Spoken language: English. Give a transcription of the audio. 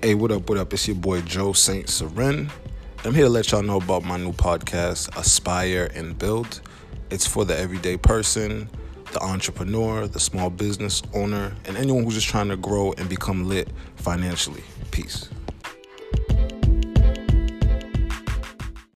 Hey, what up, what up? It's your boy Joe St. Seren. I'm here to let y'all know about my new podcast, Aspire and Build. It's for the everyday person, the entrepreneur, the small business owner, and anyone who's just trying to grow and become lit financially. Peace.